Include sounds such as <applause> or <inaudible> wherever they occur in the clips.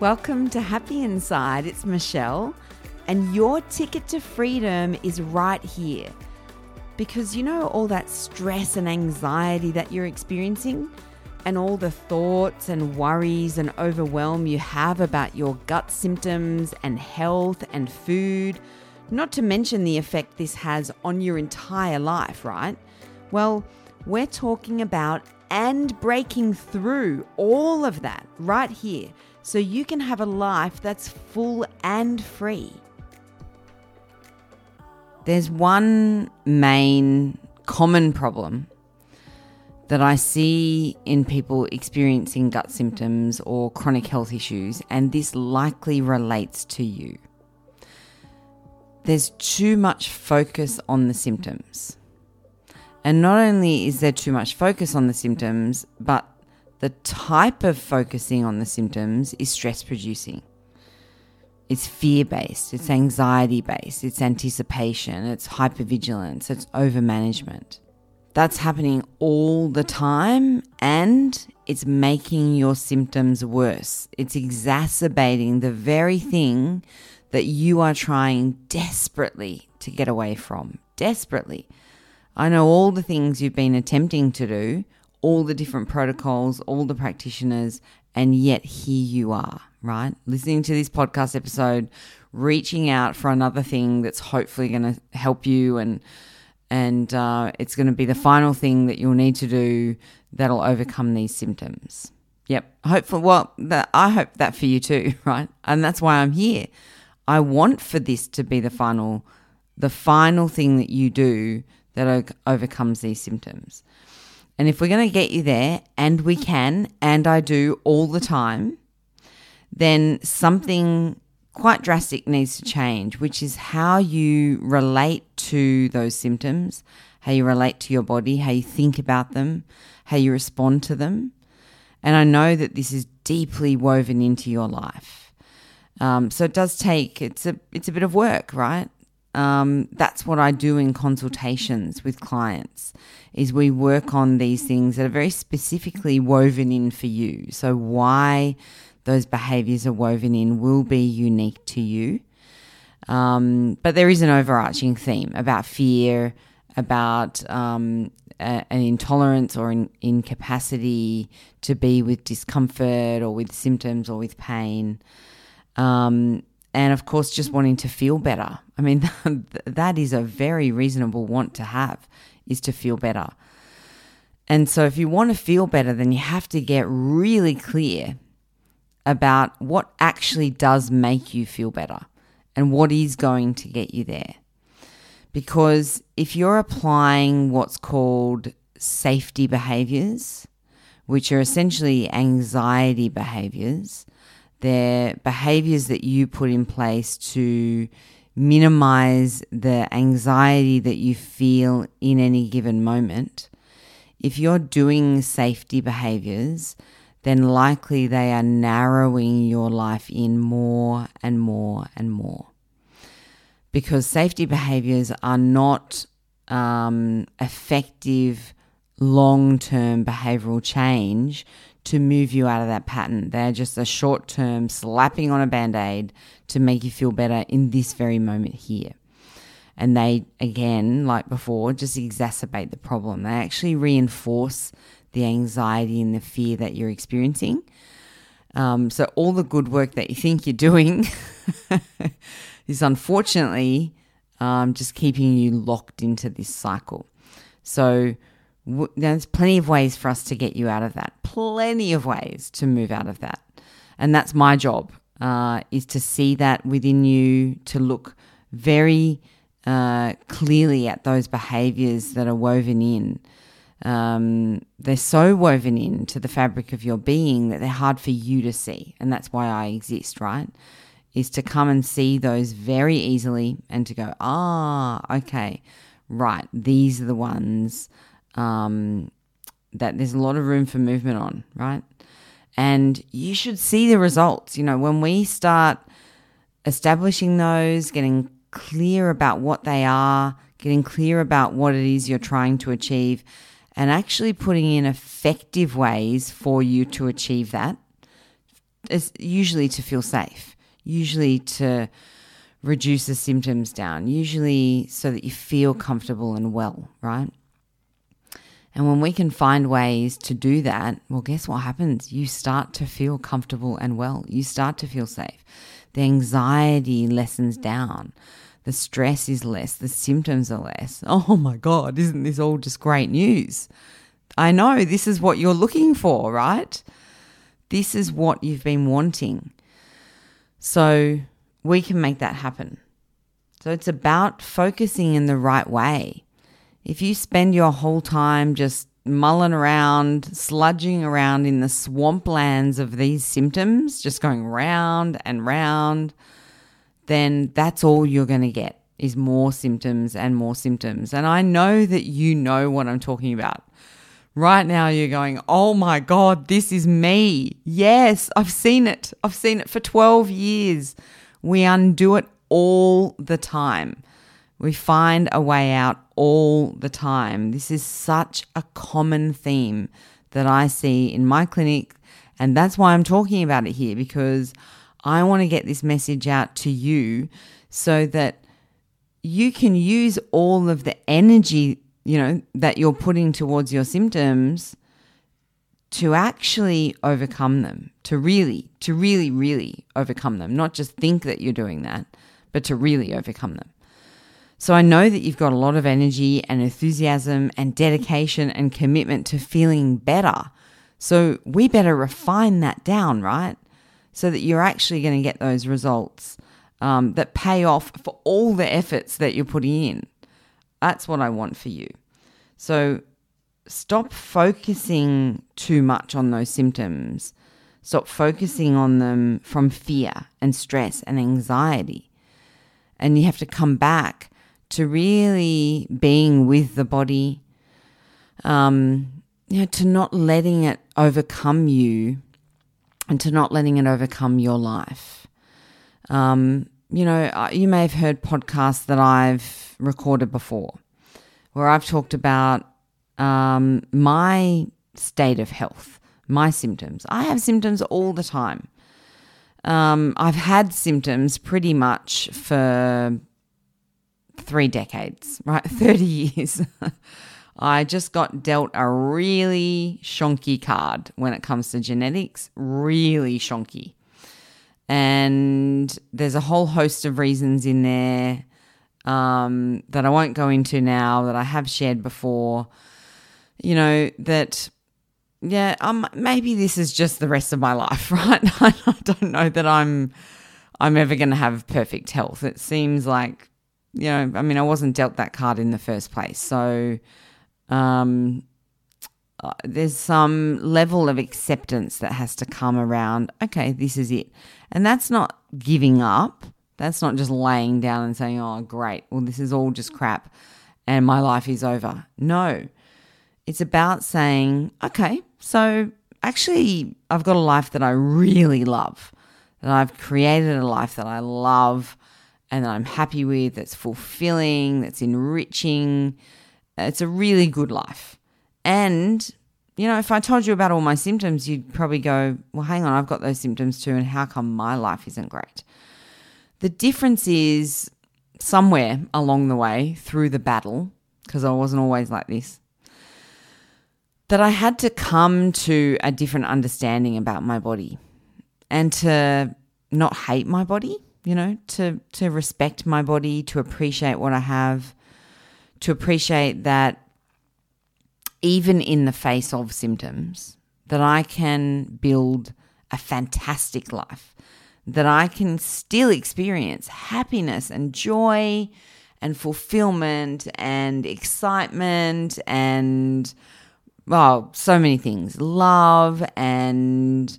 Welcome to Happy Inside. It's Michelle, and your ticket to freedom is right here. Because you know all that stress and anxiety that you're experiencing, and all the thoughts and worries and overwhelm you have about your gut symptoms and health and food, not to mention the effect this has on your entire life, right? Well, we're talking about and breaking through all of that right here so you can have a life that's full and free. There's one main common problem that I see in people experiencing gut symptoms or chronic health issues, and this likely relates to you. There's too much focus on the symptoms. And not only is there too much focus on the symptoms, but the type of focusing on the symptoms is stress producing. It's fear based, it's anxiety based, it's anticipation, it's hypervigilance, it's over management. That's happening all the time and it's making your symptoms worse. It's exacerbating the very thing that you are trying desperately to get away from. Desperately. I know all the things you've been attempting to do all the different protocols, all the practitioners, and yet here you are, right? Listening to this podcast episode, reaching out for another thing that's hopefully going to help you and and uh, it's going to be the final thing that you'll need to do that'll overcome these symptoms. Yep. Hopefully, well, that, I hope that for you too, <laughs> right? And that's why I'm here. I want for this to be the final, the final thing that you do that overcomes these symptoms. And if we're going to get you there, and we can, and I do all the time, then something quite drastic needs to change, which is how you relate to those symptoms, how you relate to your body, how you think about them, how you respond to them. And I know that this is deeply woven into your life. Um, so it does take it's a it's a bit of work, right? Um, that's what I do in consultations with clients is we work on these things that are very specifically woven in for you. So why those behaviors are woven in will be unique to you. Um, but there is an overarching theme about fear, about um, a, an intolerance or an incapacity to be with discomfort or with symptoms or with pain. Um, and of course, just wanting to feel better. I mean, <laughs> that is a very reasonable want to have, is to feel better. And so, if you want to feel better, then you have to get really clear about what actually does make you feel better and what is going to get you there. Because if you're applying what's called safety behaviors, which are essentially anxiety behaviors, they're behaviors that you put in place to minimize the anxiety that you feel in any given moment. If you're doing safety behaviors, then likely they are narrowing your life in more and more and more. Because safety behaviors are not um, effective long term behavioral change to move you out of that pattern. They're just a short term slapping on a band aid to make you feel better in this very moment here. And they, again, like before, just exacerbate the problem. They actually reinforce the anxiety and the fear that you're experiencing. Um, so, all the good work that you think you're doing <laughs> is unfortunately um, just keeping you locked into this cycle. So, there's plenty of ways for us to get you out of that. Plenty of ways to move out of that, and that's my job uh, is to see that within you, to look very uh, clearly at those behaviors that are woven in. Um, they're so woven into the fabric of your being that they're hard for you to see, and that's why I exist, right? Is to come and see those very easily and to go, ah, okay, right, these are the ones um, that there's a lot of room for movement on, right? And you should see the results. You know, when we start establishing those, getting clear about what they are, getting clear about what it is you're trying to achieve, and actually putting in effective ways for you to achieve that, is usually to feel safe, usually to reduce the symptoms down, usually so that you feel comfortable and well, right? And when we can find ways to do that, well, guess what happens? You start to feel comfortable and well. You start to feel safe. The anxiety lessens down. The stress is less. The symptoms are less. <laughs> Oh my God, isn't this all just great news? I know this is what you're looking for, right? This is what you've been wanting. So we can make that happen. So it's about focusing in the right way. If you spend your whole time just mulling around, sludging around in the swamplands of these symptoms, just going round and round, then that's all you're going to get is more symptoms and more symptoms. And I know that you know what I'm talking about. Right now, you're going, oh my God, this is me. Yes, I've seen it. I've seen it for 12 years. We undo it all the time. We find a way out all the time. This is such a common theme that I see in my clinic. And that's why I'm talking about it here because I want to get this message out to you so that you can use all of the energy you know, that you're putting towards your symptoms to actually overcome them, to really, to really, really overcome them, not just think that you're doing that, but to really overcome them. So I know that you've got a lot of energy and enthusiasm and dedication and commitment to feeling better. So we better refine that down, right? So that you're actually going to get those results um, that pay off for all the efforts that you're putting in. That's what I want for you. So stop focusing too much on those symptoms. Stop focusing on them from fear and stress and anxiety. And you have to come back to really being with the body, um, you know, to not letting it overcome you and to not letting it overcome your life. Um, you know, you may have heard podcasts that I've recorded before where I've talked about um, my state of health, my symptoms. I have symptoms all the time. Um, I've had symptoms pretty much for three decades, right? <laughs> 30 years. <laughs> I just got dealt a really shonky card when it comes to genetics, really shonky. And there's a whole host of reasons in there um, that I won't go into now, that I have shared before. You know, that, yeah, um, maybe this is just the rest of my life, <laughs> right? I don't know that I'm. I'm ever going to have perfect health. It seems like, you know, I mean, I wasn't dealt that card in the first place. So, um, uh, there's some level of acceptance that has to come around. Okay, this is it. And that's not giving up. That's not just laying down and saying, oh, great, well, this is all just crap and my life is over. No, it's about saying, okay, so actually, I've got a life that I really love, that I've created a life that I love and that I'm happy with, that's fulfilling, that's enriching. It's a really good life. And, you know, if I told you about all my symptoms, you'd probably go, well, hang on, I've got those symptoms too, and how come my life isn't great? The difference is somewhere along the way through the battle, because I wasn't always like this, that I had to come to a different understanding about my body and to not hate my body, you know, to, to respect my body, to appreciate what I have, to appreciate that even in the face of symptoms, that I can build a fantastic life that I can still experience happiness and joy and fulfillment and excitement and well, so many things. Love and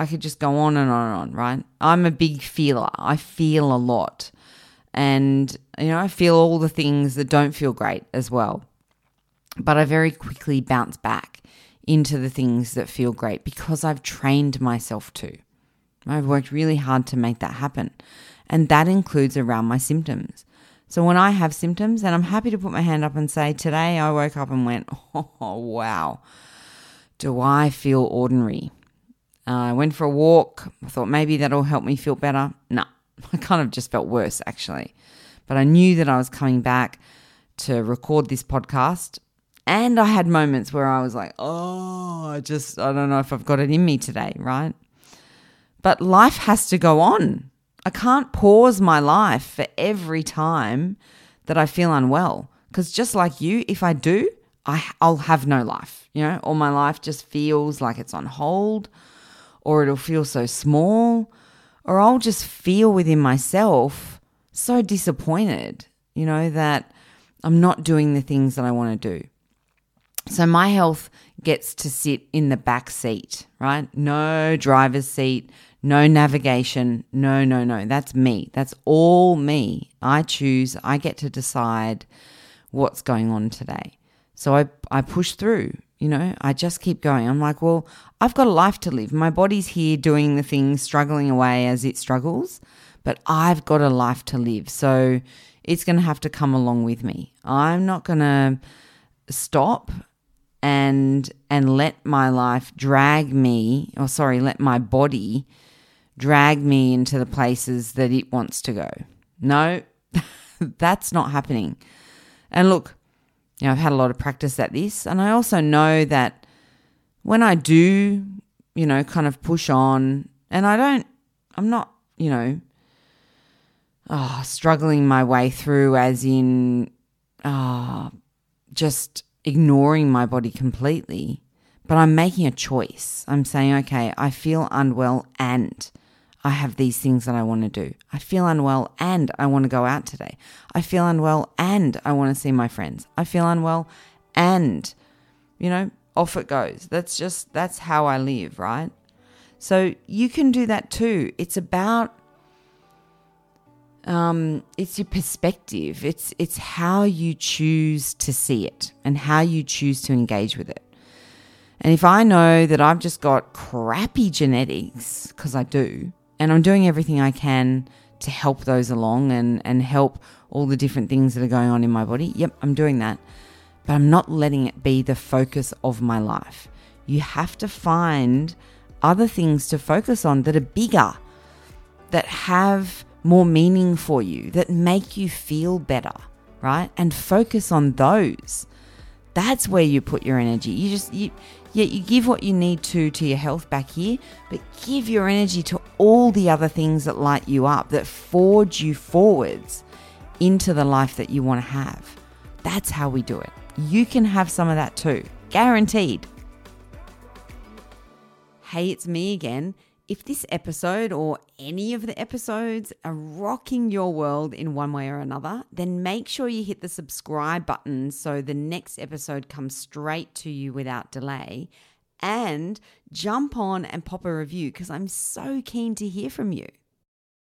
I could just go on and on and on, right? I'm a big feeler. I feel a lot. And you know, I feel all the things that don't feel great as well. But I very quickly bounce back into the things that feel great because I've trained myself to. I've worked really hard to make that happen. And that includes around my symptoms. So when I have symptoms, then I'm happy to put my hand up and say, Today I woke up and went, <laughs> Oh, wow, do I feel ordinary? Uh, I went for a walk. I thought maybe that'll help me feel better. No, <laughs> I kind of just felt worse actually. But I knew that I was coming back to record this podcast. And I had moments where I was like, oh, I just, I don't know if I've got it in me today, right? But life has to go on. I can't pause my life for every time that I feel unwell. Because just like you, if I do, I, I'll have no life, you know, or my life just feels like it's on hold, or it'll feel so small, or I'll just feel within myself so disappointed, you know, that I'm not doing the things that I want to do. So my health gets to sit in the back seat, right? No driver's seat, no navigation. No, no, no. That's me. That's all me. I choose, I get to decide what's going on today. So I, I push through, you know, I just keep going. I'm like, well, I've got a life to live. My body's here doing the things, struggling away as it struggles but I've got a life to live. So it's going to have to come along with me. I'm not going to stop and and let my life drag me or sorry, let my body drag me into the places that it wants to go. No, <laughs> that's not happening. And look, you know, I've had a lot of practice at this, and I also know that when I do, you know, kind of push on, and I don't, I'm not, you know, oh, struggling my way through, as in oh, just ignoring my body completely. But I'm making a choice. I'm saying, okay, I feel unwell and I have these things that I want to do. I feel unwell and I want to go out today. I feel unwell and I want to see my friends. I feel unwell and, you know, off it goes. That's just, that's how I live, right? So you can do that too. It's about um, it's your perspective. It's it's how you choose to see it and how you choose to engage with it. And if I know that I've just got crappy genetics, because I do, and I'm doing everything I can to help those along and, and help all the different things that are going on in my body, yep, I'm doing that. But I'm not letting it be the focus of my life. You have to find other things to focus on that are bigger, that have more meaning for you, that make you feel better, right? And focus on those. That's where you put your energy. You just you yeah, you give what you need to to your health back here, but give your energy to all the other things that light you up, that forge you forwards into the life that you want to have. That's how we do it. You can have some of that too. Guaranteed. Hey, it's me again. If this episode or any of the episodes are rocking your world in one way or another, then make sure you hit the subscribe button so the next episode comes straight to you without delay. And jump on and pop a review because I'm so keen to hear from you.